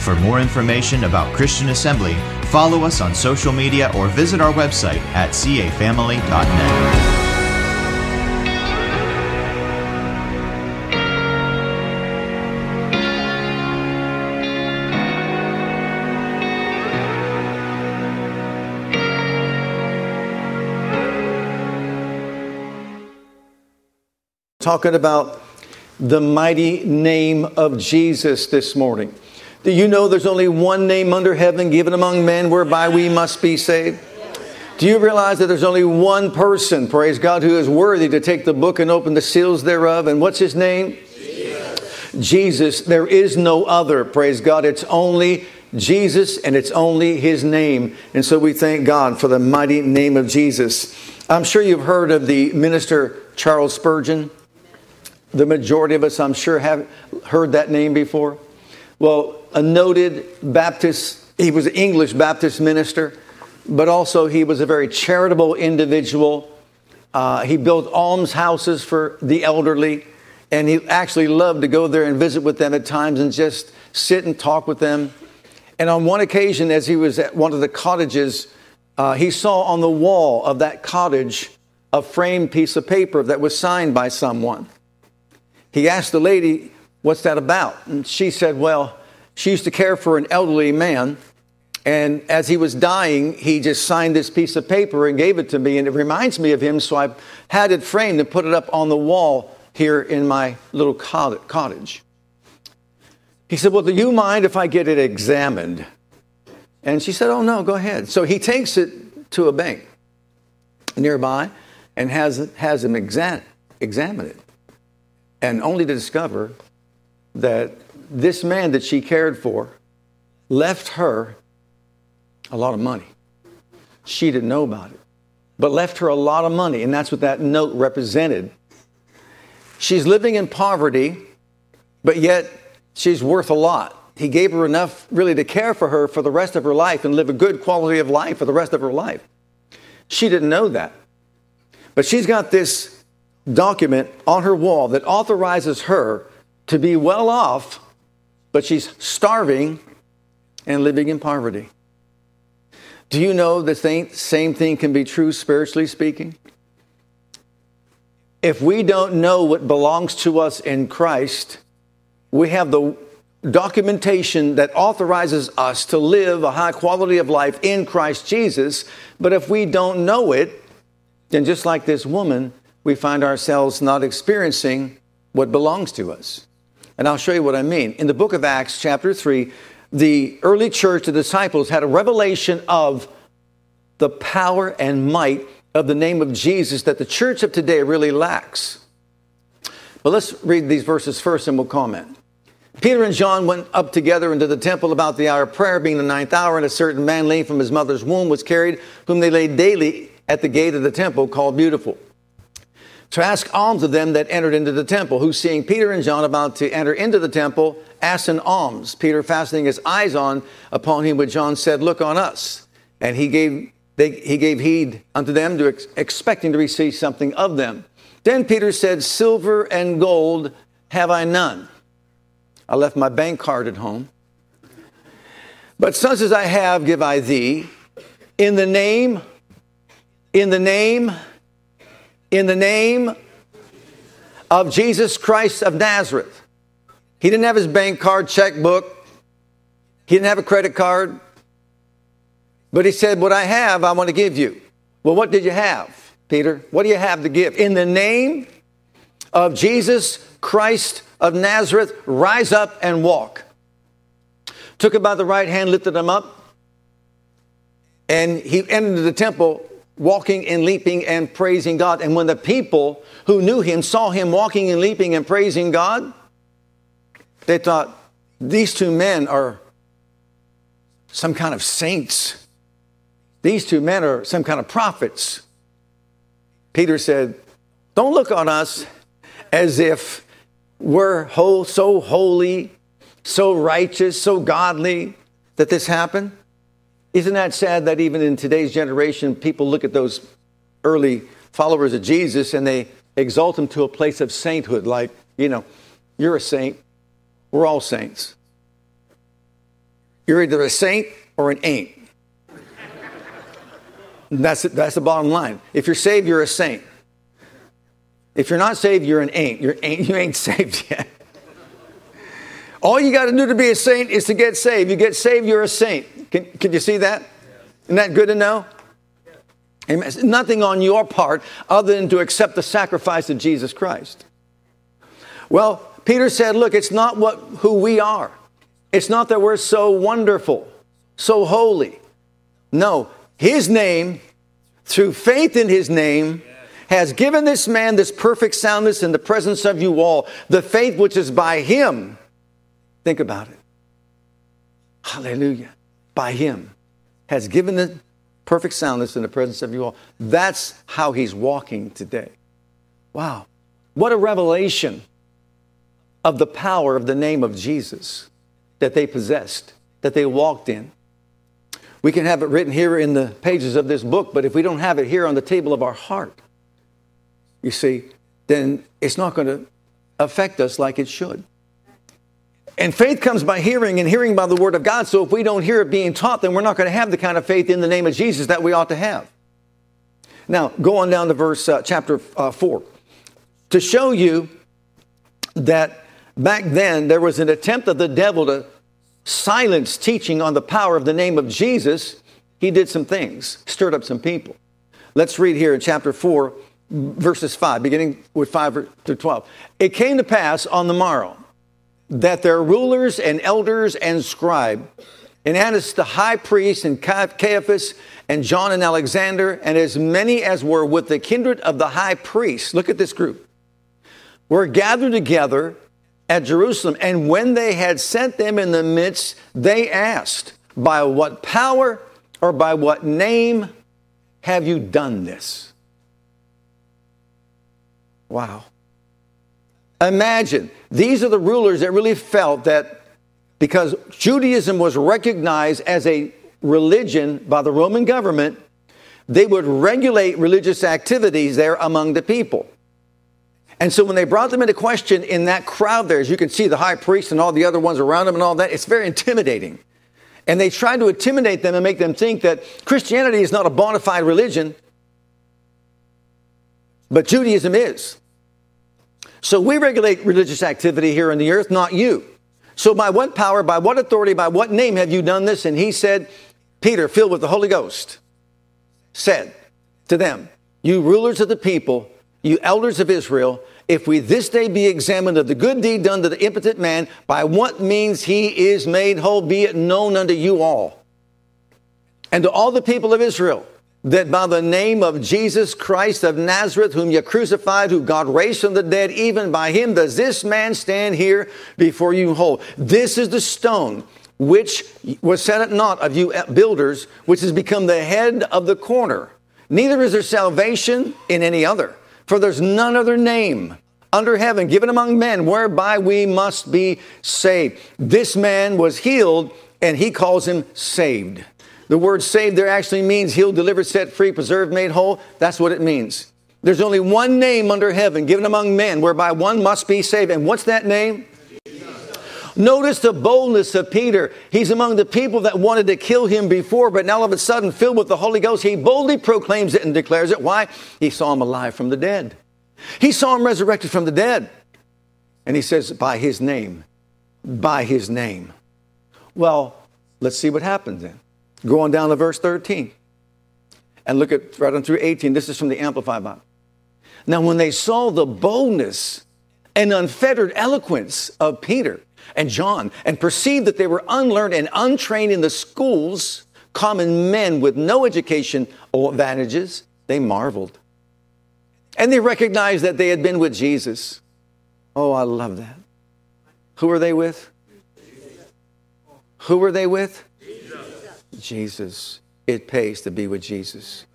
For more information about Christian Assembly, follow us on social media or visit our website at cafamily.net. talking about the mighty name of Jesus this morning. Do you know there's only one name under heaven given among men whereby we must be saved? Do you realize that there's only one person, praise God, who is worthy to take the book and open the seals thereof? And what's his name? Jesus. Jesus. There is no other, praise God. It's only Jesus and it's only his name. And so we thank God for the mighty name of Jesus. I'm sure you've heard of the minister Charles Spurgeon. The majority of us, I'm sure, have heard that name before. Well, a noted Baptist, he was an English Baptist minister, but also he was a very charitable individual. Uh, he built almshouses for the elderly, and he actually loved to go there and visit with them at times and just sit and talk with them. And on one occasion, as he was at one of the cottages, uh, he saw on the wall of that cottage a framed piece of paper that was signed by someone he asked the lady, What's that about? And she said, Well, she used to care for an elderly man. And as he was dying, he just signed this piece of paper and gave it to me. And it reminds me of him. So I had it framed and put it up on the wall here in my little cottage. He said, Well, do you mind if I get it examined? And she said, Oh, no, go ahead. So he takes it to a bank nearby and has, has him exam, examine it and only to discover that this man that she cared for left her a lot of money. She didn't know about it, but left her a lot of money, and that's what that note represented. She's living in poverty, but yet she's worth a lot. He gave her enough really to care for her for the rest of her life and live a good quality of life for the rest of her life. She didn't know that. But she's got this document on her wall that authorizes her to be well off, but she's starving and living in poverty. Do you know the same thing can be true spiritually speaking? If we don't know what belongs to us in Christ, we have the documentation that authorizes us to live a high quality of life in Christ Jesus. But if we don't know it, then just like this woman, we find ourselves not experiencing what belongs to us. And I'll show you what I mean. In the book of Acts, chapter 3, the early church, the disciples, had a revelation of the power and might of the name of Jesus that the church of today really lacks. But let's read these verses first and we'll comment. Peter and John went up together into the temple about the hour of prayer, being the ninth hour, and a certain man lame from his mother's womb was carried, whom they laid daily at the gate of the temple called Beautiful to ask alms of them that entered into the temple, who seeing Peter and John about to enter into the temple, asked an alms. Peter fastening his eyes on upon him, but John said, Look on us. And he gave, they, he gave heed unto them, to ex- expecting to receive something of them. Then Peter said, Silver and gold have I none. I left my bank card at home. But such as I have, give I thee. In the name, in the name in the name of Jesus Christ of Nazareth. He didn't have his bank card, checkbook, he didn't have a credit card. But he said, What I have, I want to give you. Well, what did you have, Peter? What do you have to give? In the name of Jesus Christ of Nazareth, rise up and walk. Took him by the right hand, lifted him up, and he entered the temple walking and leaping and praising God. And when the people who knew him saw him walking and leaping and praising God, they thought, these two men are some kind of saints. These two men are some kind of prophets. Peter said, Don't look on us as if we're whole, so holy, so righteous, so godly that this happened. Isn't that sad that even in today's generation, people look at those early followers of Jesus and they exalt them to a place of sainthood, like, you know, you're a saint. We're all saints. You're either a saint or an ain't. That's, that's the bottom line. If you're saved, you're a saint. If you're not saved, you're an ain't. You're ain't you ain't saved yet. All you got to do to be a saint is to get saved. You get saved, you're a saint. Can, can you see that? Isn't that good to know? Amen. Nothing on your part other than to accept the sacrifice of Jesus Christ. Well, Peter said, look, it's not what who we are. It's not that we're so wonderful, so holy. No, his name, through faith in his name, has given this man this perfect soundness in the presence of you all. The faith which is by him. Think about it. Hallelujah. By him has given the perfect soundness in the presence of you all. That's how he's walking today. Wow. What a revelation of the power of the name of Jesus that they possessed, that they walked in. We can have it written here in the pages of this book, but if we don't have it here on the table of our heart, you see, then it's not going to affect us like it should. And faith comes by hearing, and hearing by the Word of God. So if we don't hear it being taught, then we're not going to have the kind of faith in the name of Jesus that we ought to have. Now, go on down to verse uh, chapter uh, 4. To show you that back then there was an attempt of the devil to silence teaching on the power of the name of Jesus, he did some things, stirred up some people. Let's read here in chapter 4, verses 5, beginning with 5 to 12. It came to pass on the morrow that their rulers and elders and scribe, and Annas the high priest, and Caiaphas, and John and Alexander, and as many as were with the kindred of the high priest, look at this group, were gathered together at Jerusalem. And when they had sent them in the midst, they asked, By what power or by what name have you done this? Wow. Imagine, these are the rulers that really felt that because Judaism was recognized as a religion by the Roman government, they would regulate religious activities there among the people. And so when they brought them into question in that crowd there, as you can see, the high priest and all the other ones around them and all that, it's very intimidating. And they tried to intimidate them and make them think that Christianity is not a bona fide religion, but Judaism is. So we regulate religious activity here on the earth, not you. So by what power, by what authority, by what name have you done this? And he said, Peter, filled with the Holy Ghost, said to them, You rulers of the people, you elders of Israel, if we this day be examined of the good deed done to the impotent man, by what means he is made whole, be it known unto you all. And to all the people of Israel, that by the name of Jesus Christ of Nazareth, whom you crucified, who God raised from the dead, even by him does this man stand here before you whole. This is the stone which was set at naught of you builders, which has become the head of the corner. Neither is there salvation in any other. For there's none other name under heaven given among men whereby we must be saved. This man was healed, and he calls him saved. The word saved there actually means healed, delivered, set free, preserved, made whole. That's what it means. There's only one name under heaven given among men whereby one must be saved. And what's that name? Notice the boldness of Peter. He's among the people that wanted to kill him before, but now all of a sudden, filled with the Holy Ghost, he boldly proclaims it and declares it. Why? He saw him alive from the dead. He saw him resurrected from the dead. And he says, by his name, by his name. Well, let's see what happens then. Go on down to verse 13 and look at right on through 18. This is from the Amplified Bible. Now, when they saw the boldness and unfettered eloquence of Peter, and John and perceived that they were unlearned and untrained in the schools, common men with no education or advantages, they marveled. And they recognized that they had been with Jesus. Oh, I love that. Who were they with? Who were they with? Jesus. It pays to be with Jesus.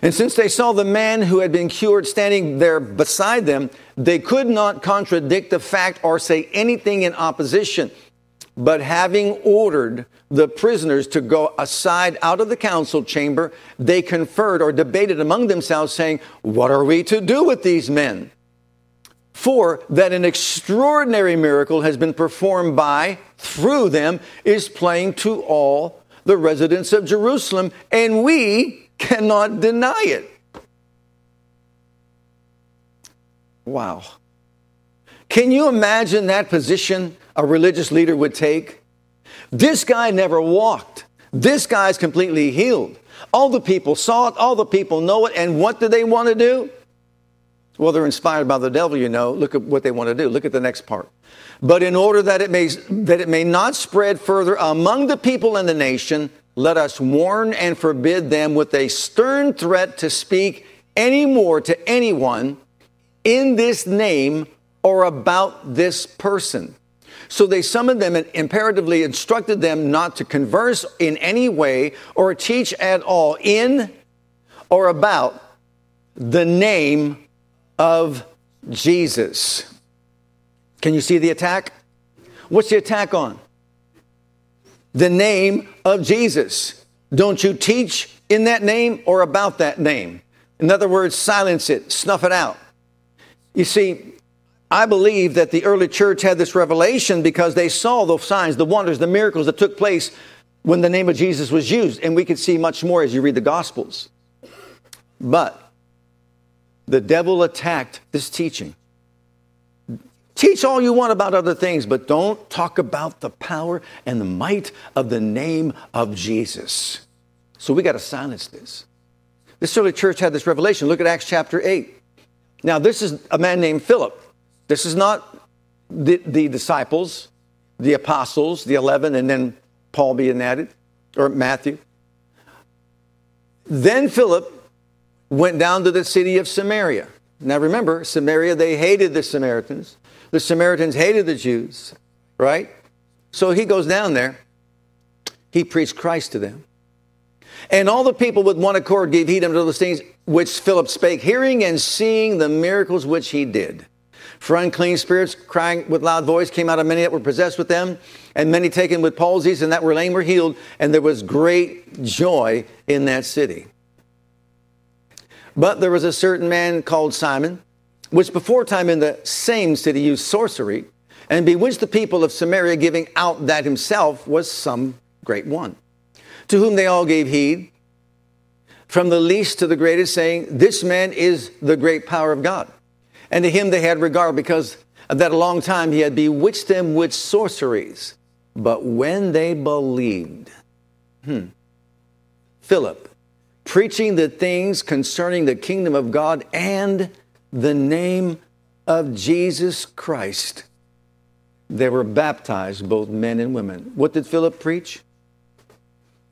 And since they saw the man who had been cured standing there beside them, they could not contradict the fact or say anything in opposition. But having ordered the prisoners to go aside out of the council chamber, they conferred or debated among themselves, saying, What are we to do with these men? For that an extraordinary miracle has been performed by, through them, is plain to all the residents of Jerusalem, and we cannot deny it. Wow. Can you imagine that position a religious leader would take? This guy never walked. This guy's completely healed. All the people saw it, all the people know it, and what do they want to do? Well, they're inspired by the devil, you know. Look at what they want to do. Look at the next part. But in order that it may that it may not spread further among the people in the nation, let us warn and forbid them with a stern threat to speak any more to anyone in this name or about this person. So they summoned them and imperatively instructed them not to converse in any way or teach at all in or about the name of Jesus. Can you see the attack? What's the attack on? The name of Jesus. Don't you teach in that name or about that name? In other words, silence it, snuff it out. You see, I believe that the early church had this revelation because they saw the signs, the wonders, the miracles that took place when the name of Jesus was used. And we could see much more as you read the Gospels. But the devil attacked this teaching. Teach all you want about other things, but don't talk about the power and the might of the name of Jesus. So we got to silence this. This early church had this revelation. Look at Acts chapter 8. Now, this is a man named Philip. This is not the, the disciples, the apostles, the 11, and then Paul being added, or Matthew. Then Philip went down to the city of Samaria. Now remember, Samaria, they hated the Samaritans. The Samaritans hated the Jews, right? So he goes down there. He preached Christ to them. And all the people with one accord gave heed unto those things which Philip spake, hearing and seeing the miracles which he did. For unclean spirits, crying with loud voice, came out of many that were possessed with them, and many taken with palsies, and that were lame were healed, and there was great joy in that city. But there was a certain man called Simon, which before time in the same city used sorcery, and bewitched the people of Samaria, giving out that himself was some great one, to whom they all gave heed, from the least to the greatest, saying, This man is the great power of God. And to him they had regard, because of that a long time he had bewitched them with sorceries. But when they believed, hmm, Philip, preaching the things concerning the kingdom of God and the name of Jesus Christ. They were baptized, both men and women. What did Philip preach?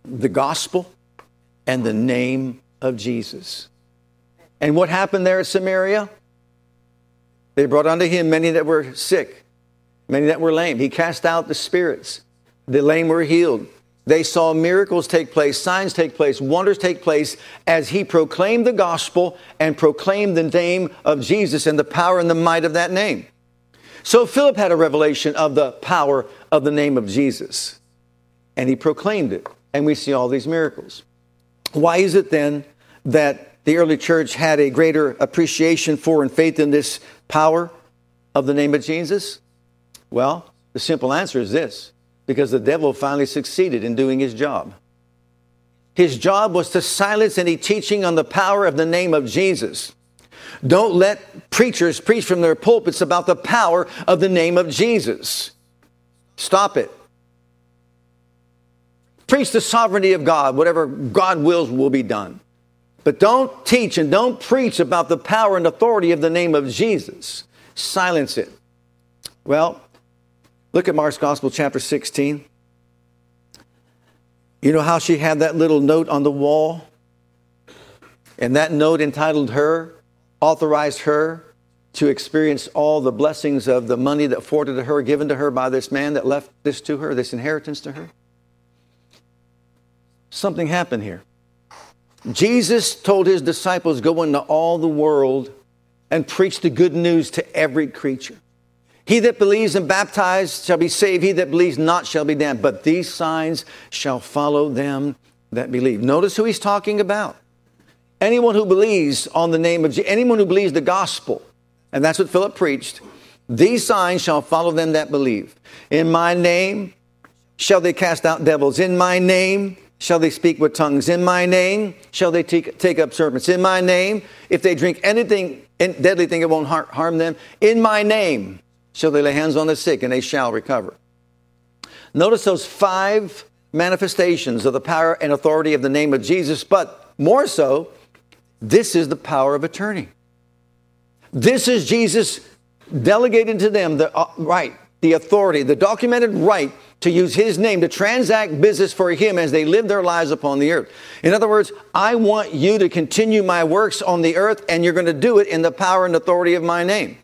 The gospel and the name of Jesus. And what happened there at Samaria? They brought unto him many that were sick, many that were lame. He cast out the spirits. The lame were healed. They saw miracles take place, signs take place, wonders take place as he proclaimed the gospel and proclaimed the name of Jesus and the power and the might of that name. So Philip had a revelation of the power of the name of Jesus, and he proclaimed it, and we see all these miracles. Why is it then that the early church had a greater appreciation for and faith in this power of the name of Jesus? Well, the simple answer is this because the devil finally succeeded in doing his job. His job was to silence any teaching on the power of the name of Jesus. Don't let preachers preach from their pulpits about the power of the name of Jesus. Stop it. Preach the sovereignty of God. Whatever God wills will be done. But don't teach and don't preach about the power and authority of the name of Jesus. Silence it. Well, Look at Mark's Gospel, chapter 16. You know how she had that little note on the wall? And that note entitled her, authorized her to experience all the blessings of the money that afforded to her, given to her by this man that left this to her, this inheritance to her. Something happened here. Jesus told his disciples, Go into all the world and preach the good news to every creature. He that believes and baptized shall be saved, he that believes not shall be damned. But these signs shall follow them that believe. Notice who he's talking about. Anyone who believes on the name of Jesus, anyone who believes the gospel, and that's what Philip preached, these signs shall follow them that believe. In my name shall they cast out devils. In my name shall they speak with tongues. In my name shall they take, take up serpents. In my name, if they drink anything, deadly thing, it won't harm them. In my name shall they lay hands on the sick and they shall recover. Notice those five manifestations of the power and authority of the name of Jesus, but more so, this is the power of attorney. This is Jesus delegating to them the uh, right, the authority, the documented right to use his name to transact business for him as they live their lives upon the earth. In other words, I want you to continue my works on the earth, and you're going to do it in the power and authority of my name.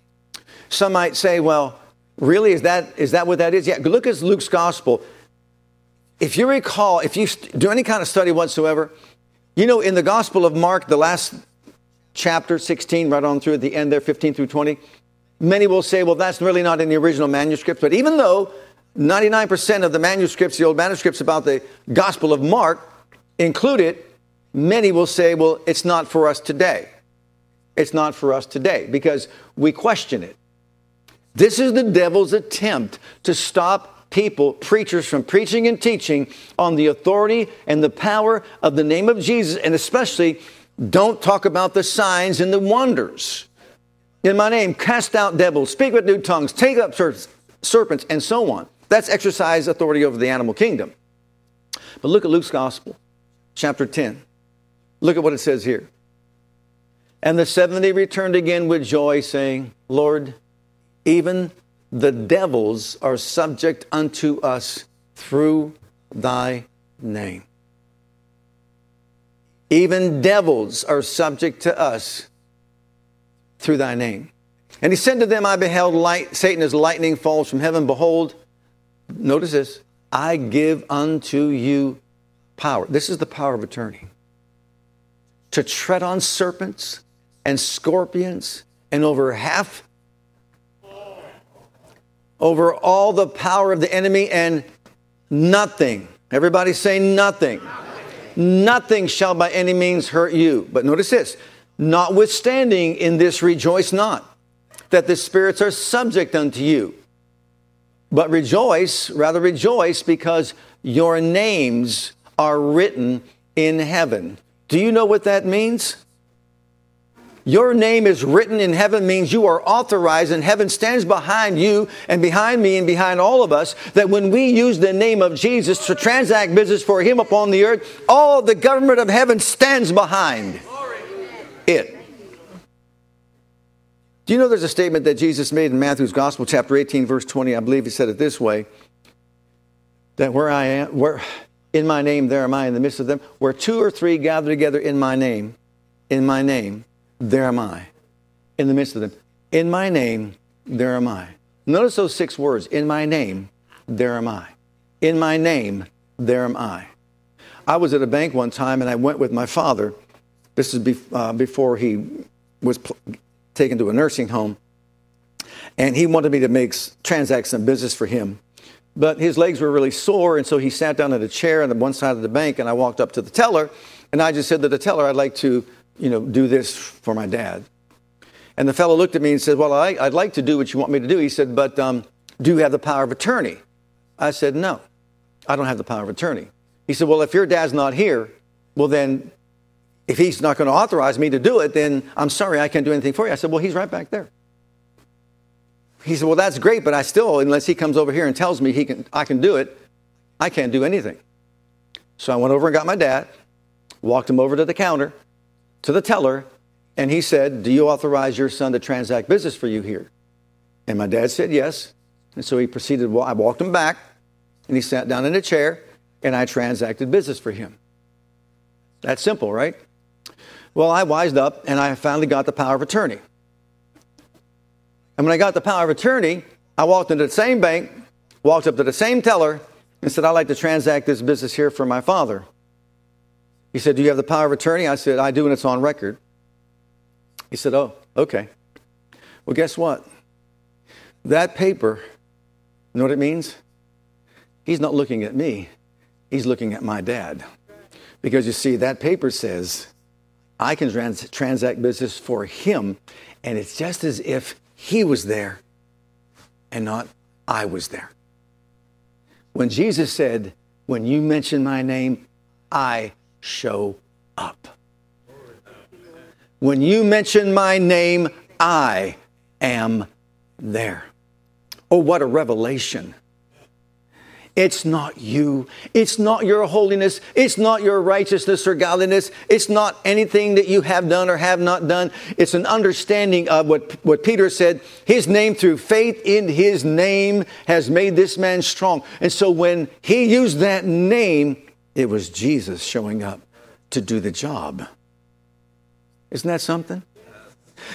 Some might say, well, really, is that, is that what that is? Yeah, look at Luke's gospel. If you recall, if you do any kind of study whatsoever, you know, in the Gospel of Mark, the last chapter, 16, right on through at the end there, 15 through 20, many will say, well, that's really not in the original manuscript. But even though 99% of the manuscripts, the old manuscripts about the Gospel of Mark include it, many will say, well, it's not for us today. It's not for us today because we question it. This is the devil's attempt to stop people, preachers, from preaching and teaching on the authority and the power of the name of Jesus, and especially don't talk about the signs and the wonders. In my name, cast out devils, speak with new tongues, take up serpents, and so on. That's exercise authority over the animal kingdom. But look at Luke's gospel, chapter 10. Look at what it says here. And the 70 returned again with joy, saying, Lord, even the devils are subject unto us through thy name. Even devils are subject to us through thy name. And he said to them, I beheld light, Satan as lightning falls from heaven. Behold, notice this, I give unto you power. This is the power of attorney. To tread on serpents and scorpions and over half over all the power of the enemy, and nothing, everybody say nothing, nothing, nothing shall by any means hurt you. But notice this notwithstanding in this rejoice not, that the spirits are subject unto you. But rejoice, rather rejoice, because your names are written in heaven. Do you know what that means? Your name is written in heaven means you are authorized, and heaven stands behind you and behind me and behind all of us. That when we use the name of Jesus to transact business for Him upon the earth, all the government of heaven stands behind it. Do you know there's a statement that Jesus made in Matthew's Gospel, chapter 18, verse 20? I believe he said it this way that where I am, where in my name, there am I in the midst of them. Where two or three gather together in my name, in my name, there am I. In the midst of them. In my name, there am I. Notice those six words. In my name, there am I. In my name, there am I. I was at a bank one time and I went with my father. This is be, uh, before he was pl- taken to a nursing home. And he wanted me to make transact some business for him. But his legs were really sore, and so he sat down at a chair on the one side of the bank, and I walked up to the teller, and I just said to the teller, I'd like to you know, do this for my dad. And the fellow looked at me and said, Well, I, would like to do what you want me to do. He said, But um, do you have the power of attorney? I said, No, I don't have the power of attorney. He said, Well, if your dad's not here, well, then if he's not going to authorize me to do it, then I'm sorry, I can't do anything for you. I said, Well, he's right back there. He said, Well, that's great, but I still, unless he comes over here and tells me he can, I can do it, I can't do anything. So I went over and got my dad, walked him over to the counter, to the teller, and he said, Do you authorize your son to transact business for you here? And my dad said yes. And so he proceeded, well, I walked him back, and he sat down in a chair, and I transacted business for him. That's simple, right? Well, I wised up, and I finally got the power of attorney. And when I got the power of attorney, I walked into the same bank, walked up to the same teller, and said, I'd like to transact this business here for my father. He said, Do you have the power of attorney? I said, I do, and it's on record. He said, Oh, okay. Well, guess what? That paper, you know what it means? He's not looking at me, he's looking at my dad. Because you see, that paper says, I can trans- transact business for him, and it's just as if he was there and not I was there. When Jesus said, When you mention my name, I show up. When you mention my name, I am there. Oh, what a revelation! It's not you. It's not your holiness. It's not your righteousness or godliness. It's not anything that you have done or have not done. It's an understanding of what, what Peter said. His name, through faith in his name, has made this man strong. And so when he used that name, it was Jesus showing up to do the job. Isn't that something?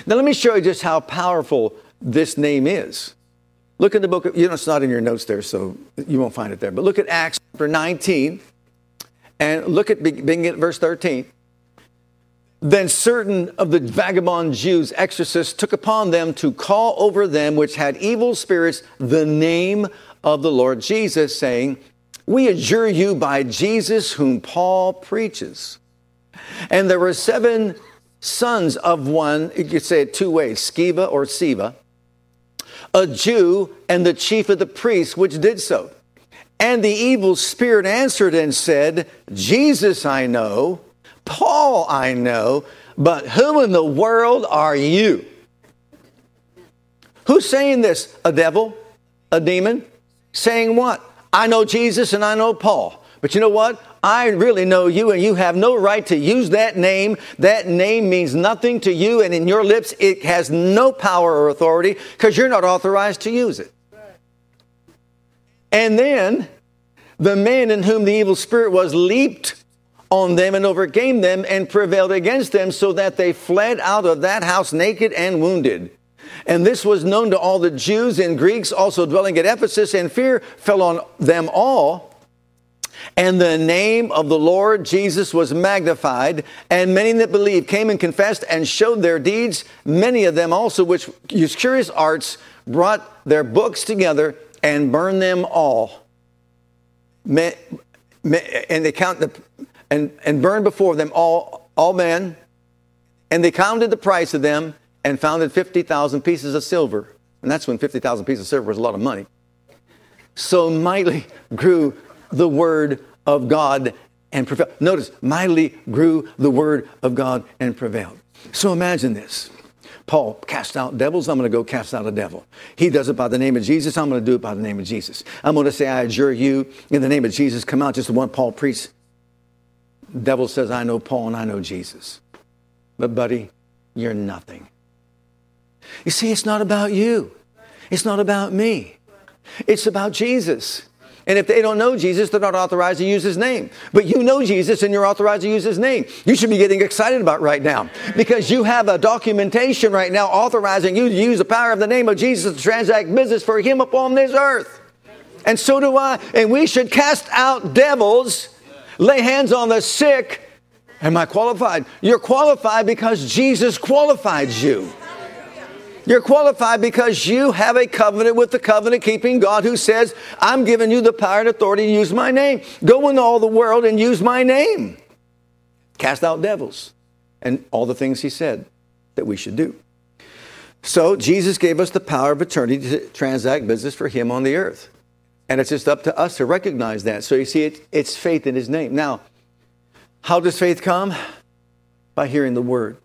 Now, let me show you just how powerful this name is. Look in the book of, you know, it's not in your notes there, so you won't find it there. But look at Acts chapter 19 and look at beginning at verse 13. Then certain of the vagabond Jews, exorcists, took upon them to call over them which had evil spirits the name of the Lord Jesus, saying, We adjure you by Jesus whom Paul preaches. And there were seven sons of one, you could say it two ways, Sceva or Siva a Jew and the chief of the priests, which did so. And the evil spirit answered and said, Jesus I know, Paul I know, but who in the world are you? Who's saying this? A devil? A demon? Saying what? I know Jesus and I know Paul. But you know what? I really know you, and you have no right to use that name. That name means nothing to you, and in your lips, it has no power or authority because you're not authorized to use it. And then the man in whom the evil spirit was leaped on them and overcame them and prevailed against them so that they fled out of that house naked and wounded. And this was known to all the Jews and Greeks also dwelling at Ephesus, and fear fell on them all. And the name of the Lord Jesus was magnified, and many that believed came and confessed and showed their deeds. Many of them also, which used curious arts, brought their books together and burned them all. And they count the, and, and burned before them all, all men, and they counted the price of them and found 50,000 pieces of silver. And that's when 50,000 pieces of silver was a lot of money. So mightily grew the word of God and prevailed. Notice, mightily grew the word of God and prevailed. So imagine this. Paul cast out devils. I'm going to go cast out a devil. He does it by the name of Jesus. I'm going to do it by the name of Jesus. I'm going to say, I adjure you in the name of Jesus. Come out, just the one Paul preached. devil says, I know Paul and I know Jesus. But, buddy, you're nothing. You see, it's not about you, it's not about me, it's about Jesus. And if they don't know Jesus, they're not authorized to use his name. But you know Jesus and you're authorized to use his name. You should be getting excited about right now because you have a documentation right now authorizing you to use the power of the name of Jesus to transact business for him upon this earth. And so do I. And we should cast out devils, lay hands on the sick. Am I qualified? You're qualified because Jesus qualified you. You're qualified because you have a covenant with the covenant keeping God who says, I'm giving you the power and authority to use my name. Go into all the world and use my name. Cast out devils and all the things he said that we should do. So Jesus gave us the power of attorney to transact business for him on the earth. And it's just up to us to recognize that. So you see, it, it's faith in his name. Now, how does faith come? By hearing the word.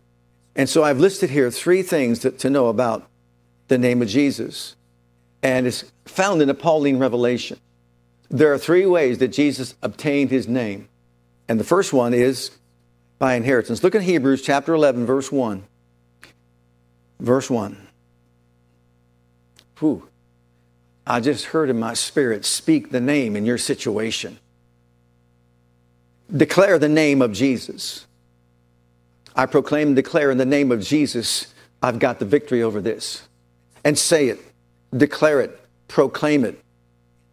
And so I've listed here three things to, to know about the name of Jesus. And it's found in the Pauline revelation. There are three ways that Jesus obtained his name. And the first one is by inheritance. Look at Hebrews chapter 11, verse 1. Verse 1. Whew. I just heard in my spirit speak the name in your situation. Declare the name of Jesus. I proclaim and declare in the name of Jesus, I've got the victory over this. And say it, declare it, proclaim it.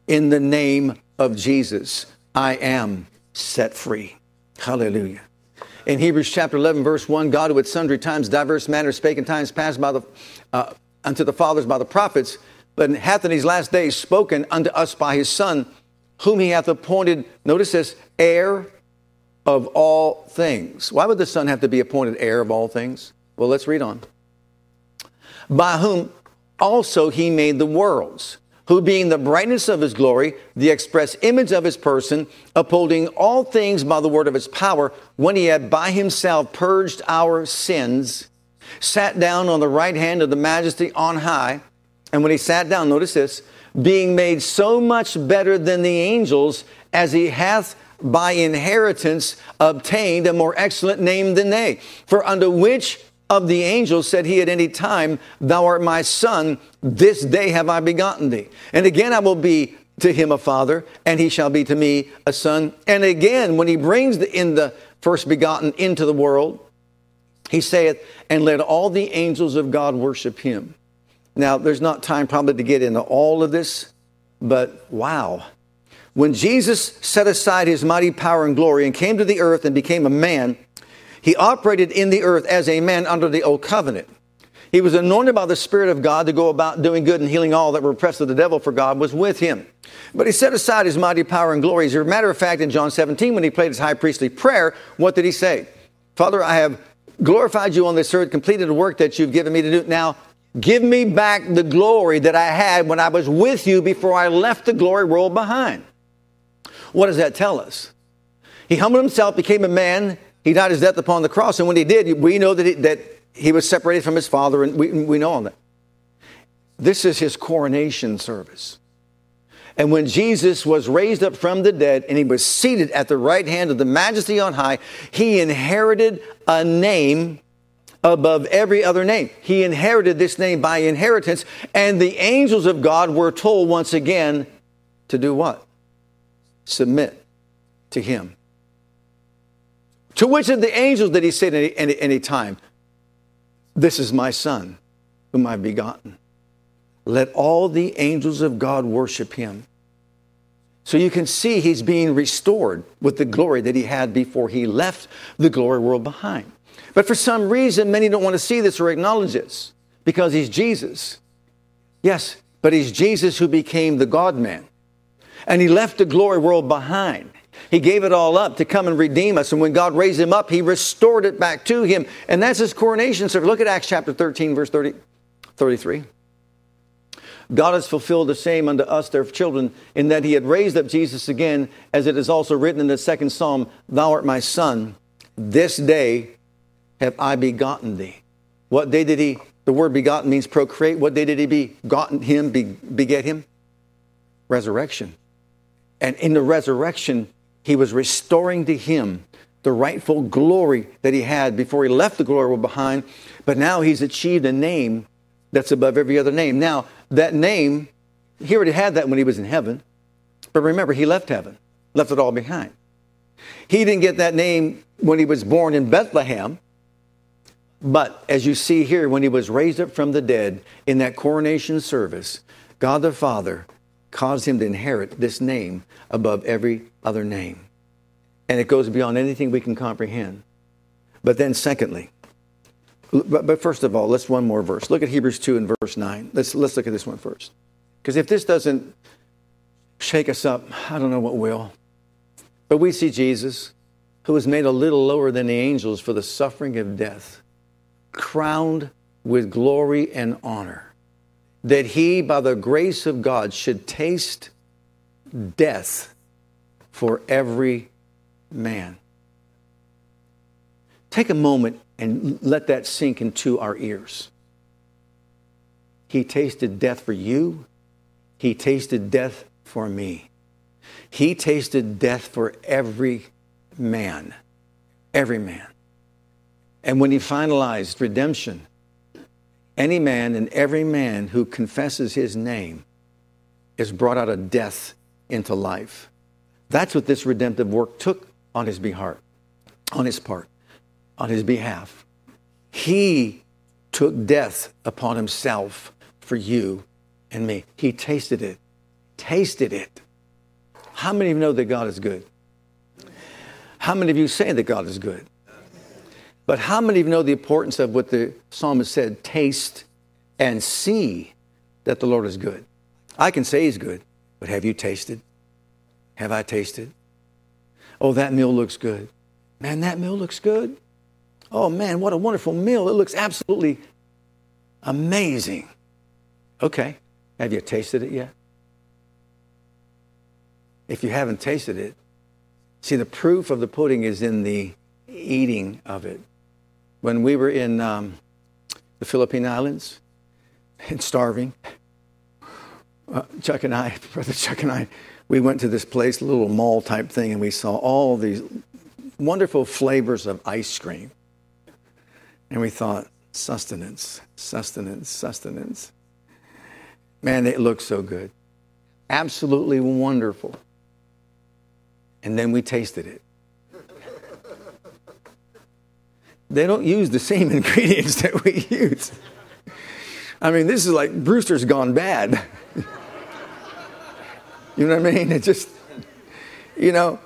In the name of Jesus, I am set free. Hallelujah. in Hebrews chapter 11, verse 1, God who at sundry times, diverse manners, spake in times past by the, uh, unto the fathers by the prophets, but hath in these last days spoken unto us by his Son, whom he hath appointed, notice this, heir of all things. Why would the Son have to be appointed heir of all things? Well, let's read on. By whom also he made the worlds, who being the brightness of his glory, the express image of his person, upholding all things by the word of his power, when he had by himself purged our sins, sat down on the right hand of the majesty on high. And when he sat down, notice this, being made so much better than the angels, as he hath by inheritance obtained a more excellent name than they. For unto which of the angels said he at any time, Thou art my son, this day have I begotten thee. And again I will be to him a father, and he shall be to me a son. And again, when he brings in the first begotten into the world, he saith, And let all the angels of God worship him. Now, there's not time probably to get into all of this, but wow. When Jesus set aside his mighty power and glory and came to the earth and became a man, he operated in the earth as a man under the old covenant. He was anointed by the Spirit of God to go about doing good and healing all that were oppressed of the devil, for God was with him. But he set aside his mighty power and glory. As a matter of fact, in John 17, when he prayed his high priestly prayer, what did he say? Father, I have glorified you on this earth, completed the work that you've given me to do. Now, give me back the glory that I had when I was with you before I left the glory world behind. What does that tell us? He humbled himself, became a man, he died his death upon the cross, and when he did, we know that he, that he was separated from his father, and we, we know that. This is his coronation service. And when Jesus was raised up from the dead and he was seated at the right hand of the majesty on high, he inherited a name above every other name. He inherited this name by inheritance, and the angels of God were told once again to do what? Submit to him. To which of the angels did he say at any, any, any time, This is my son, whom I've begotten? Let all the angels of God worship him. So you can see he's being restored with the glory that he had before he left the glory world behind. But for some reason, many don't want to see this or acknowledge this because he's Jesus. Yes, but he's Jesus who became the God man. And he left the glory world behind. He gave it all up to come and redeem us. And when God raised him up, he restored it back to him. And that's his coronation service. Look at Acts chapter 13, verse 30, 33. God has fulfilled the same unto us, their children, in that he had raised up Jesus again, as it is also written in the second psalm, Thou art my son, this day have I begotten thee. What day did he, the word begotten means procreate. What day did he begotten him, be, beget him? Resurrection. And in the resurrection, he was restoring to him the rightful glory that he had before he left the glory behind. But now he's achieved a name that's above every other name. Now, that name, he already had that when he was in heaven. But remember, he left heaven, left it all behind. He didn't get that name when he was born in Bethlehem. But as you see here, when he was raised up from the dead in that coronation service, God the Father caused him to inherit this name above every other name. And it goes beyond anything we can comprehend. But then, secondly, but, but first of all, let's one more verse. Look at Hebrews 2 and verse 9. Let's, let's look at this one first. Because if this doesn't shake us up, I don't know what will. But we see Jesus, who was made a little lower than the angels for the suffering of death, crowned with glory and honor that he, by the grace of God, should taste death for every man. Take a moment and let that sink into our ears. He tasted death for you, he tasted death for me. He tasted death for every man. Every man. And when he finalized redemption, any man and every man who confesses his name is brought out of death into life. That's what this redemptive work took on his behalf, on his part, on his behalf. He took death upon himself for you and me. He tasted it, tasted it. How many of you know that God is good? How many of you say that God is good? But how many of you know the importance of what the psalmist said? Taste and see that the Lord is good. I can say he's good, but have you tasted? Have I tasted? Oh, that meal looks good. Man, that meal looks good. Oh, man, what a wonderful meal. It looks absolutely amazing. Okay, have you tasted it yet? If you haven't tasted it, see, the proof of the pudding is in the eating of it. When we were in um, the Philippine Islands and starving, uh, Chuck and I, Brother Chuck and I, we went to this place, a little mall type thing, and we saw all these wonderful flavors of ice cream. And we thought, sustenance, sustenance, sustenance. Man, it looks so good. Absolutely wonderful. And then we tasted it. They don't use the same ingredients that we use. I mean, this is like Bruster's gone bad. you know what I mean? It just, you know,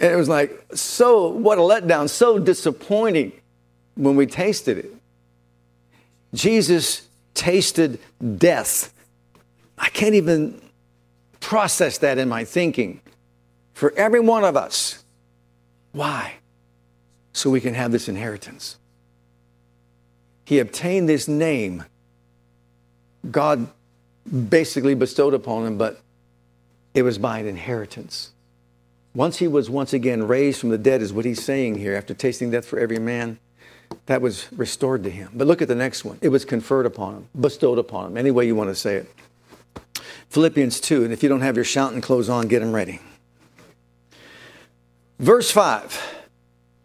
and it was like so, what a letdown, so disappointing when we tasted it. Jesus tasted death. I can't even process that in my thinking. For every one of us. Why? So we can have this inheritance. He obtained this name. God basically bestowed upon him, but it was by an inheritance. Once he was once again raised from the dead, is what he's saying here, after tasting death for every man, that was restored to him. But look at the next one. It was conferred upon him, bestowed upon him, any way you want to say it. Philippians 2, and if you don't have your shouting clothes on, get them ready. Verse 5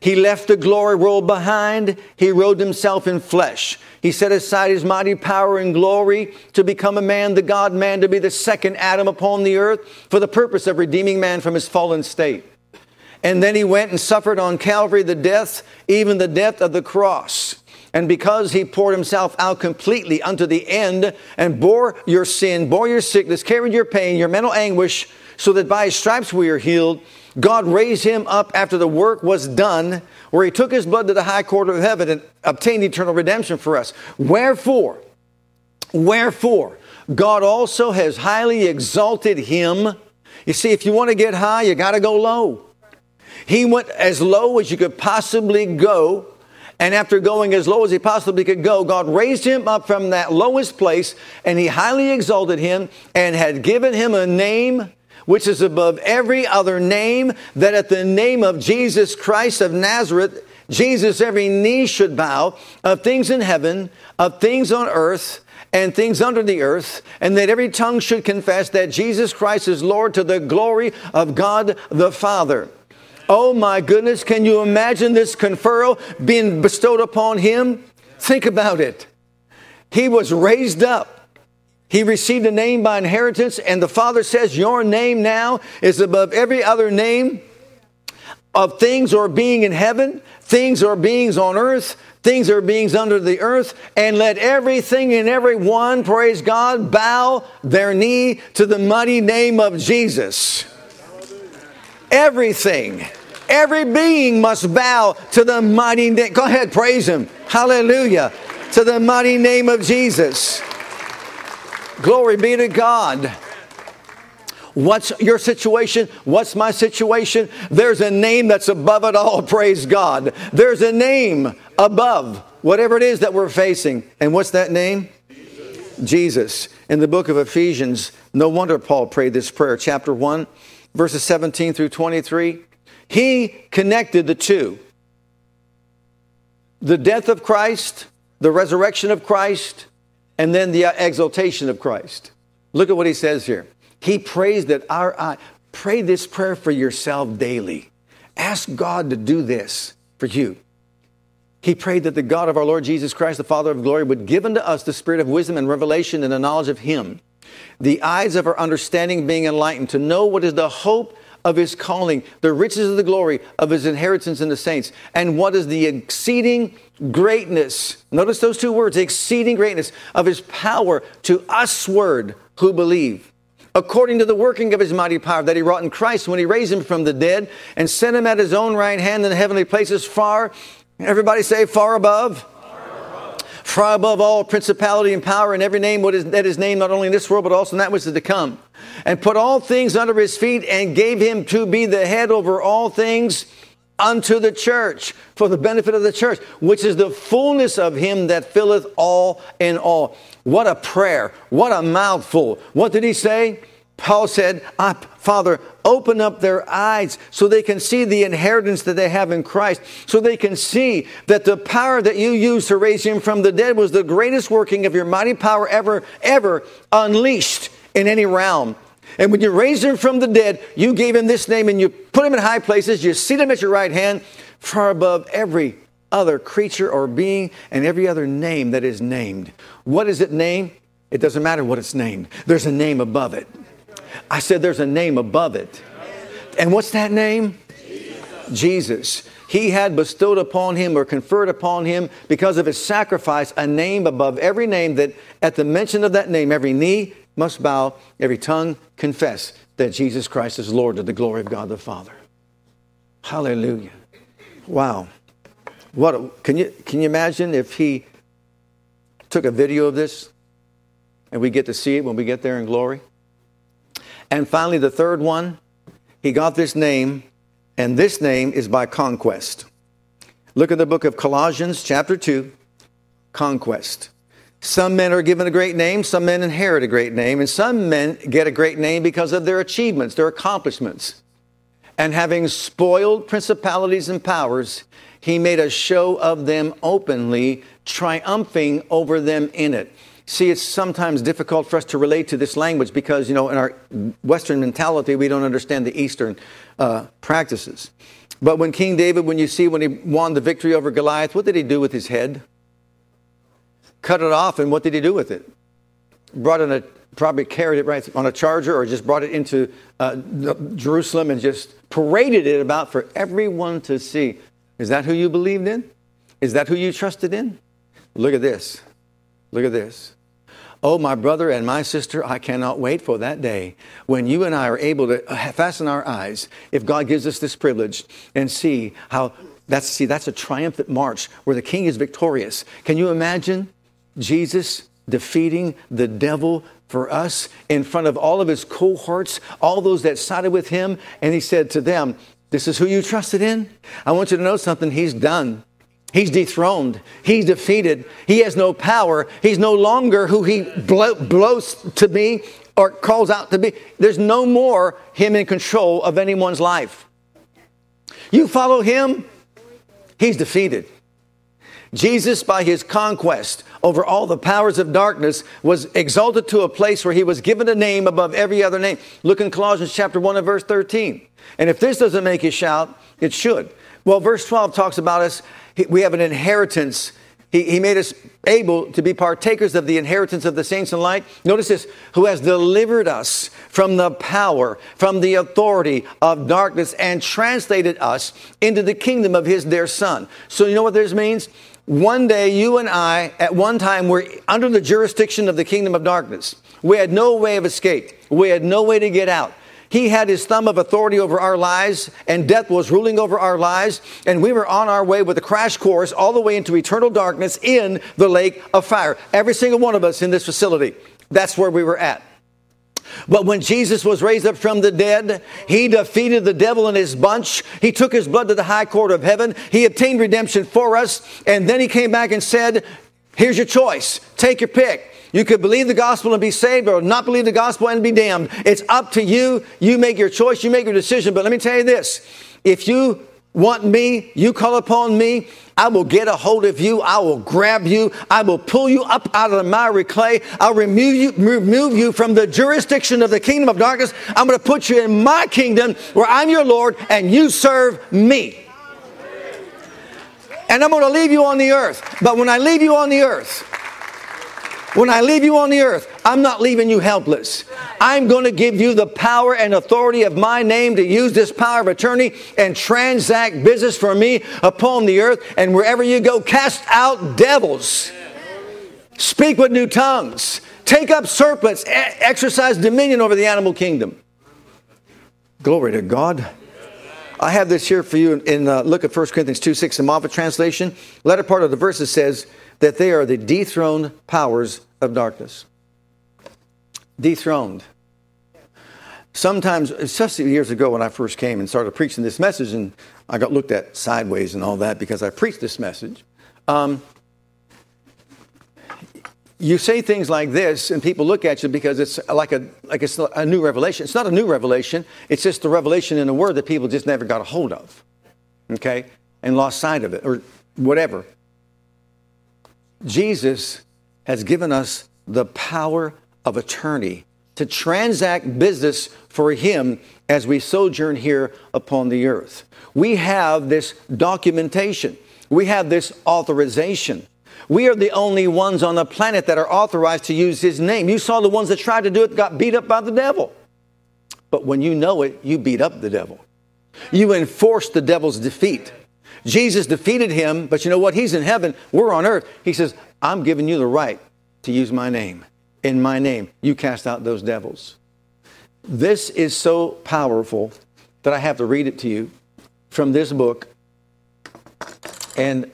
He left the glory world behind. He robed himself in flesh. He set aside his mighty power and glory to become a man, the God man, to be the second Adam upon the earth for the purpose of redeeming man from his fallen state. And then he went and suffered on Calvary the death, even the death of the cross. And because he poured himself out completely unto the end and bore your sin, bore your sickness, carried your pain, your mental anguish, so that by his stripes we are healed, God raised him up after the work was done, where he took his blood to the high court of heaven and obtained eternal redemption for us. Wherefore, wherefore, God also has highly exalted him. You see, if you want to get high, you got to go low. He went as low as you could possibly go. And after going as low as he possibly could go, God raised him up from that lowest place and he highly exalted him and had given him a name which is above every other name, that at the name of Jesus Christ of Nazareth, Jesus, every knee should bow of things in heaven, of things on earth, and things under the earth, and that every tongue should confess that Jesus Christ is Lord to the glory of God the Father. Oh my goodness, can you imagine this conferral being bestowed upon him? Think about it. He was raised up he received a name by inheritance, and the Father says, Your name now is above every other name of things or being in heaven, things or beings on earth, things or beings under the earth, and let everything and everyone, praise God, bow their knee to the mighty name of Jesus. Everything, every being must bow to the mighty name. Go ahead, praise Him. Hallelujah. To the mighty name of Jesus. Glory be to God. What's your situation? What's my situation? There's a name that's above it all. Praise God. There's a name above whatever it is that we're facing. And what's that name? Jesus. Jesus. In the book of Ephesians, no wonder Paul prayed this prayer, chapter 1, verses 17 through 23. He connected the two the death of Christ, the resurrection of Christ, and then the exaltation of Christ. Look at what he says here. He prays that our eye, pray this prayer for yourself daily. Ask God to do this for you. he prayed that the God of our Lord Jesus Christ, the Father of glory, would give unto us the spirit of wisdom and revelation and the knowledge of him, the eyes of our understanding being enlightened, to know what is the hope of his calling, the riches of the glory of his inheritance in the saints, and what is the exceeding greatness. Notice those two words exceeding greatness of his power to usward who believe. According to the working of his mighty power that he wrought in Christ when he raised him from the dead and sent him at his own right hand in the heavenly places, far, everybody say, far above far above all principality and power and every name that is named not only in this world but also in that which is to come, and put all things under his feet and gave him to be the head over all things unto the church for the benefit of the church, which is the fullness of him that filleth all in all. What a prayer. What a mouthful. What did he say? Paul said, ah, Father, open up their eyes so they can see the inheritance that they have in Christ, so they can see that the power that you used to raise him from the dead was the greatest working of your mighty power ever, ever unleashed in any realm. And when you raised him from the dead, you gave him this name and you put him in high places, you seat him at your right hand, far above every other creature or being and every other name that is named. What is it named? It doesn't matter what it's named, there's a name above it. I said there's a name above it. And what's that name? Jesus. Jesus. He had bestowed upon him or conferred upon him because of his sacrifice a name above every name that at the mention of that name every knee must bow, every tongue confess that Jesus Christ is Lord to the glory of God the Father. Hallelujah. Wow. What a, can you can you imagine if he took a video of this and we get to see it when we get there in glory? And finally, the third one, he got this name, and this name is by conquest. Look at the book of Colossians, chapter 2, conquest. Some men are given a great name, some men inherit a great name, and some men get a great name because of their achievements, their accomplishments. And having spoiled principalities and powers, he made a show of them openly, triumphing over them in it. See, it's sometimes difficult for us to relate to this language because, you know, in our Western mentality, we don't understand the Eastern uh, practices. But when King David, when you see when he won the victory over Goliath, what did he do with his head? Cut it off, and what did he do with it? Brought in a, probably carried it right on a charger or just brought it into uh, Jerusalem and just paraded it about for everyone to see. Is that who you believed in? Is that who you trusted in? Look at this. Look at this. Oh, my brother and my sister, I cannot wait for that day when you and I are able to fasten our eyes, if God gives us this privilege, and see how that's see that's a triumphant march where the king is victorious. Can you imagine Jesus defeating the devil for us in front of all of his cohorts, all those that sided with him, and he said to them, "This is who you trusted in. I want you to know something. He's done. He's dethroned. He's defeated. He has no power. He's no longer who he blows to be or calls out to be. There's no more him in control of anyone's life. You follow him, he's defeated. Jesus, by his conquest over all the powers of darkness, was exalted to a place where he was given a name above every other name. Look in Colossians chapter 1 and verse 13. And if this doesn't make you shout, it should. Well, verse 12 talks about us we have an inheritance. He, he made us able to be partakers of the inheritance of the saints in light. Notice this who has delivered us from the power, from the authority of darkness, and translated us into the kingdom of his dear Son. So, you know what this means? One day, you and I, at one time, were under the jurisdiction of the kingdom of darkness. We had no way of escape, we had no way to get out. He had his thumb of authority over our lives, and death was ruling over our lives, and we were on our way with a crash course all the way into eternal darkness in the lake of fire. Every single one of us in this facility, that's where we were at. But when Jesus was raised up from the dead, he defeated the devil and his bunch. He took his blood to the high court of heaven. He obtained redemption for us. And then he came back and said, Here's your choice. Take your pick. You could believe the gospel and be saved or not believe the gospel and be damned. It's up to you. You make your choice, you make your decision. But let me tell you this if you want me, you call upon me, I will get a hold of you. I will grab you. I will pull you up out of the miry clay. I'll remove you, remove you from the jurisdiction of the kingdom of darkness. I'm going to put you in my kingdom where I'm your Lord and you serve me. And I'm going to leave you on the earth. But when I leave you on the earth, when I leave you on the earth, I'm not leaving you helpless. I'm going to give you the power and authority of my name to use this power of attorney and transact business for me upon the earth. And wherever you go, cast out devils. Speak with new tongues. Take up serpents. exercise dominion over the animal kingdom. Glory to God. I have this here for you in, uh, look at 1 Corinthians 2 6 in Moffatt translation. Latter part of the verses says that they are the dethroned powers of darkness. Dethroned. Sometimes, especially years ago when I first came and started preaching this message, and I got looked at sideways and all that because I preached this message. Um, you say things like this and people look at you because it's like a like it's a new revelation it's not a new revelation it's just the revelation in a word that people just never got a hold of okay and lost sight of it or whatever jesus has given us the power of attorney to transact business for him as we sojourn here upon the earth we have this documentation we have this authorization we are the only ones on the planet that are authorized to use His name. You saw the ones that tried to do it got beat up by the devil. But when you know it, you beat up the devil. You enforce the devil's defeat. Jesus defeated him, but you know what? He's in heaven. We're on earth. He says, I'm giving you the right to use my name. In my name, you cast out those devils. This is so powerful that I have to read it to you from this book. And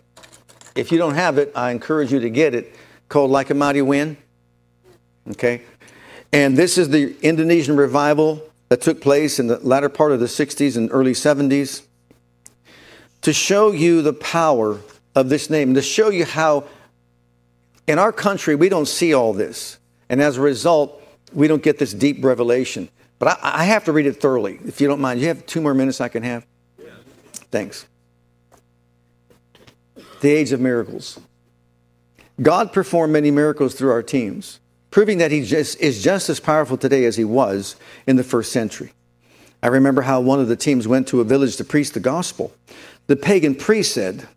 if you don't have it, I encourage you to get it called Like a Mighty Wind. Okay? And this is the Indonesian revival that took place in the latter part of the 60s and early 70s to show you the power of this name, to show you how in our country we don't see all this. And as a result, we don't get this deep revelation. But I, I have to read it thoroughly, if you don't mind. You have two more minutes I can have? Thanks the age of miracles. God performed many miracles through our teams, proving that He just, is just as powerful today as He was in the first century. I remember how one of the teams went to a village to preach the gospel. The pagan priest said,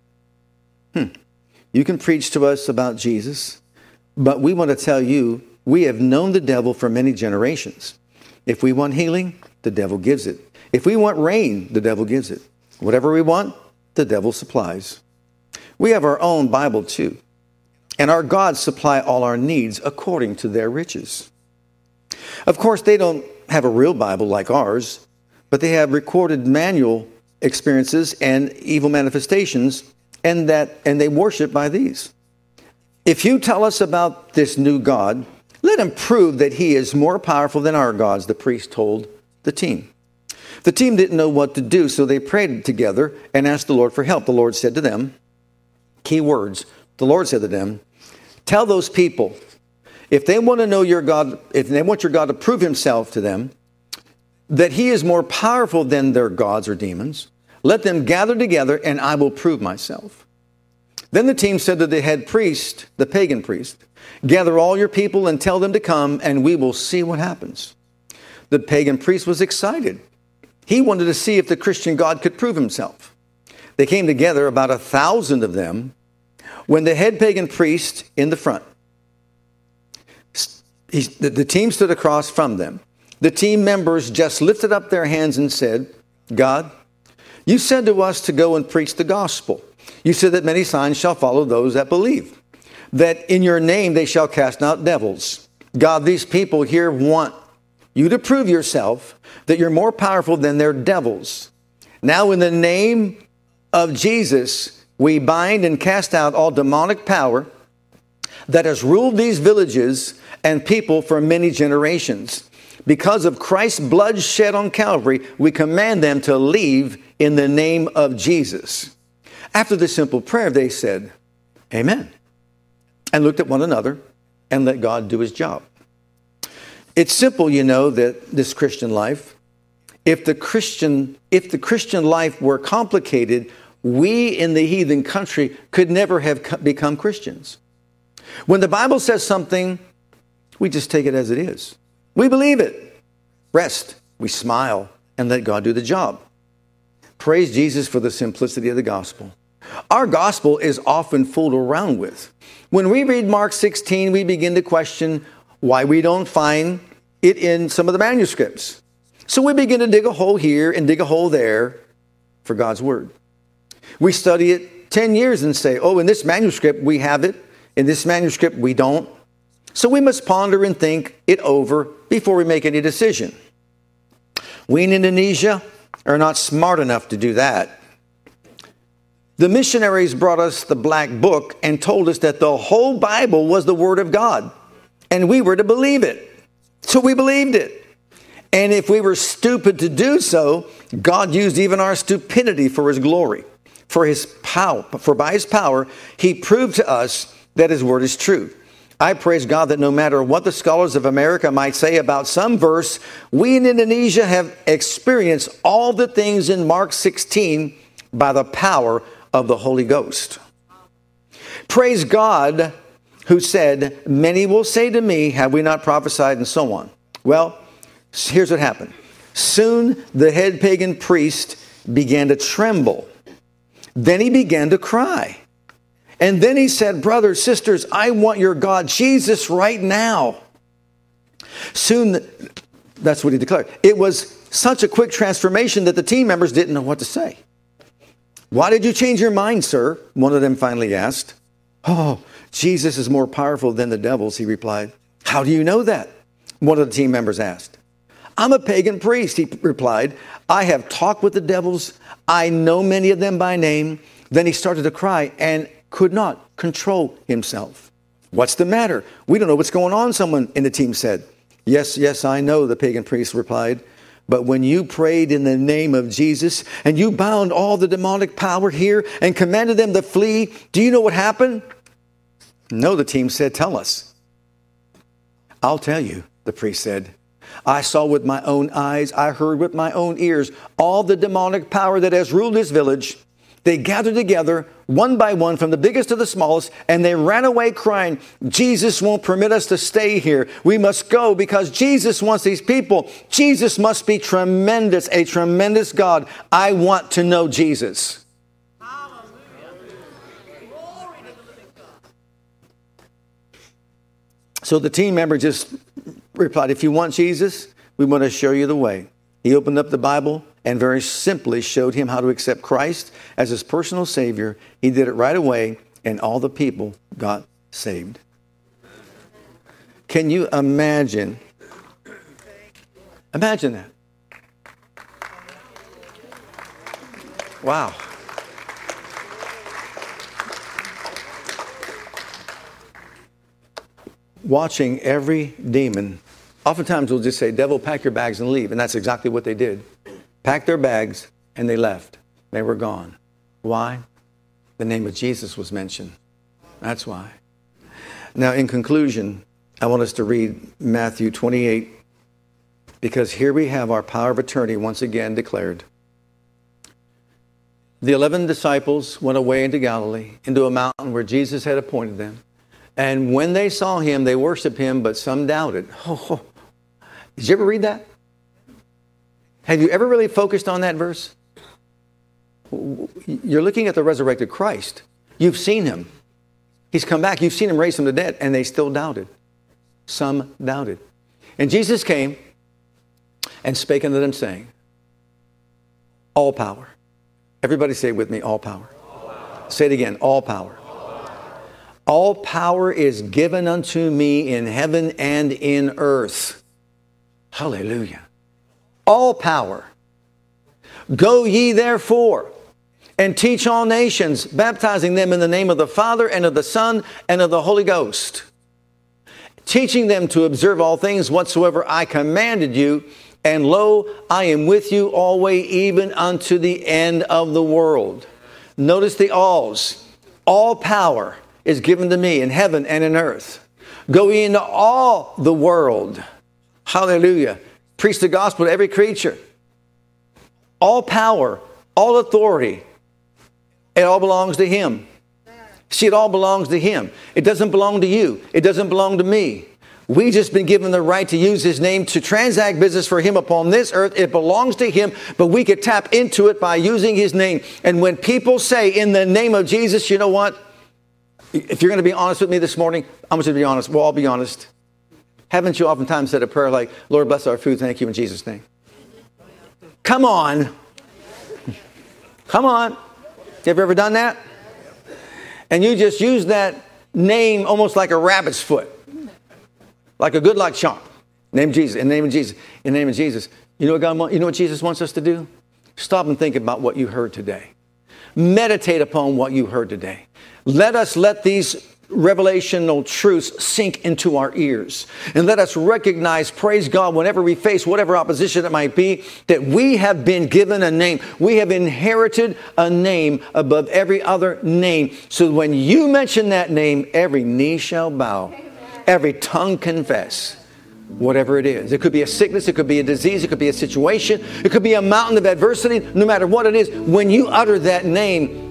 Hmm, you can preach to us about Jesus, but we want to tell you we have known the devil for many generations. If we want healing, the devil gives it. If we want rain, the devil gives it. Whatever we want, the devil supplies. We have our own Bible too. And our gods supply all our needs according to their riches. Of course, they don't have a real Bible like ours, but they have recorded manual experiences and evil manifestations, and that and they worship by these. If you tell us about this new God, let him prove that he is more powerful than our gods, the priest told the team. The team didn't know what to do, so they prayed together and asked the Lord for help. The Lord said to them, Key words. The Lord said to them, Tell those people, if they want to know your God, if they want your God to prove himself to them, that he is more powerful than their gods or demons, let them gather together and I will prove myself. Then the team said to the head priest, the pagan priest, Gather all your people and tell them to come, and we will see what happens. The pagan priest was excited. He wanted to see if the Christian God could prove himself. They came together, about a thousand of them, when the head pagan priest in the front, he, the, the team stood across from them. The team members just lifted up their hands and said, God, you said to us to go and preach the gospel. You said that many signs shall follow those that believe, that in your name they shall cast out devils. God, these people here want you to prove yourself that you're more powerful than their devils. Now, in the name of Jesus, we bind and cast out all demonic power that has ruled these villages and people for many generations. Because of Christ's blood shed on Calvary, we command them to leave in the name of Jesus. After the simple prayer, they said, Amen, and looked at one another and let God do his job. It's simple, you know, that this Christian life, if the Christian, if the Christian life were complicated, we in the heathen country could never have become Christians. When the Bible says something, we just take it as it is. We believe it. Rest. We smile and let God do the job. Praise Jesus for the simplicity of the gospel. Our gospel is often fooled around with. When we read Mark 16, we begin to question why we don't find it in some of the manuscripts. So we begin to dig a hole here and dig a hole there for God's word. We study it 10 years and say, oh, in this manuscript we have it, in this manuscript we don't. So we must ponder and think it over before we make any decision. We in Indonesia are not smart enough to do that. The missionaries brought us the black book and told us that the whole Bible was the Word of God, and we were to believe it. So we believed it. And if we were stupid to do so, God used even our stupidity for His glory, for His power, for by His power, He proved to us that His Word is true. I praise God that no matter what the scholars of America might say about some verse, we in Indonesia have experienced all the things in Mark 16 by the power of the Holy Ghost. Praise God who said, Many will say to me, Have we not prophesied? and so on. Well, here's what happened. Soon the head pagan priest began to tremble. Then he began to cry. And then he said, Brothers, sisters, I want your God, Jesus, right now. Soon, that's what he declared. It was such a quick transformation that the team members didn't know what to say. Why did you change your mind, sir? One of them finally asked. Oh, Jesus is more powerful than the devils, he replied. How do you know that? One of the team members asked. I'm a pagan priest, he replied. I have talked with the devils. I know many of them by name. Then he started to cry and could not control himself. What's the matter? We don't know what's going on, someone in the team said. Yes, yes, I know, the pagan priest replied. But when you prayed in the name of Jesus and you bound all the demonic power here and commanded them to flee, do you know what happened? No, the team said, Tell us. I'll tell you, the priest said. I saw with my own eyes, I heard with my own ears all the demonic power that has ruled this village. They gathered together one by one from the biggest to the smallest, and they ran away crying, Jesus won't permit us to stay here. We must go because Jesus wants these people. Jesus must be tremendous, a tremendous God. I want to know Jesus. So the team member just replied, If you want Jesus, we want to show you the way. He opened up the Bible and very simply showed him how to accept Christ as his personal Savior. He did it right away, and all the people got saved. Can you imagine? Imagine that. Wow. Watching every demon Oftentimes we'll just say, Devil, pack your bags and leave. And that's exactly what they did. Packed their bags and they left. They were gone. Why? The name of Jesus was mentioned. That's why. Now, in conclusion, I want us to read Matthew 28 because here we have our power of attorney once again declared. The 11 disciples went away into Galilee, into a mountain where Jesus had appointed them. And when they saw him, they worshiped him, but some doubted. Oh, did you ever read that? Have you ever really focused on that verse? You're looking at the resurrected Christ. You've seen him. He's come back. You've seen him raise from the dead, and they still doubted. Some doubted. And Jesus came and spake unto them, saying, All power. Everybody say it with me, all power. all power. Say it again, all power. All power is given unto me in heaven and in earth. Hallelujah. All power. Go ye therefore and teach all nations, baptizing them in the name of the Father and of the Son and of the Holy Ghost, teaching them to observe all things whatsoever I commanded you. And lo, I am with you always, even unto the end of the world. Notice the alls. All power is given to me in heaven and in earth. Go ye into all the world Hallelujah. Preach the gospel to every creature. All power, all authority, it all belongs to Him. See, it all belongs to Him. It doesn't belong to you, it doesn't belong to me. We've just been given the right to use his name to transact business for him upon this earth. It belongs to him, but we could tap into it by using his name. And when people say in the name of Jesus, you know what? If you're going to be honest with me this morning, I'm going to be honest. Well, I'll be honest. Haven't you oftentimes said a prayer like, Lord, bless our food, thank you in Jesus' name? Come on. Come on. Have you ever done that? And you just use that name almost like a rabbit's foot like a good luck charm. Name Jesus. In the name of Jesus. In the name of Jesus. You know what God wants. you know what Jesus wants us to do? Stop and think about what you heard today. Meditate upon what you heard today. Let us let these revelational truths sink into our ears. And let us recognize, praise God, whenever we face whatever opposition it might be, that we have been given a name. We have inherited a name above every other name. So when you mention that name, every knee shall bow every tongue confess whatever it is. It could be a sickness, it could be a disease, it could be a situation, it could be a mountain of adversity, no matter what it is. When you utter that name,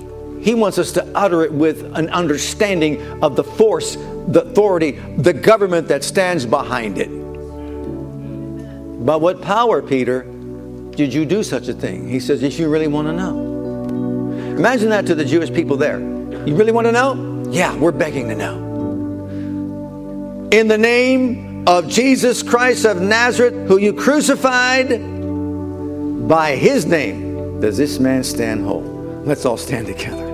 He wants us to utter it with an understanding of the force, the authority, the government that stands behind it. By what power, Peter, did you do such a thing? He says, if you really want to know. Imagine that to the Jewish people there. You really want to know? Yeah, we're begging to know. In the name of Jesus Christ of Nazareth, who you crucified, by his name does this man stand whole. Let's all stand together.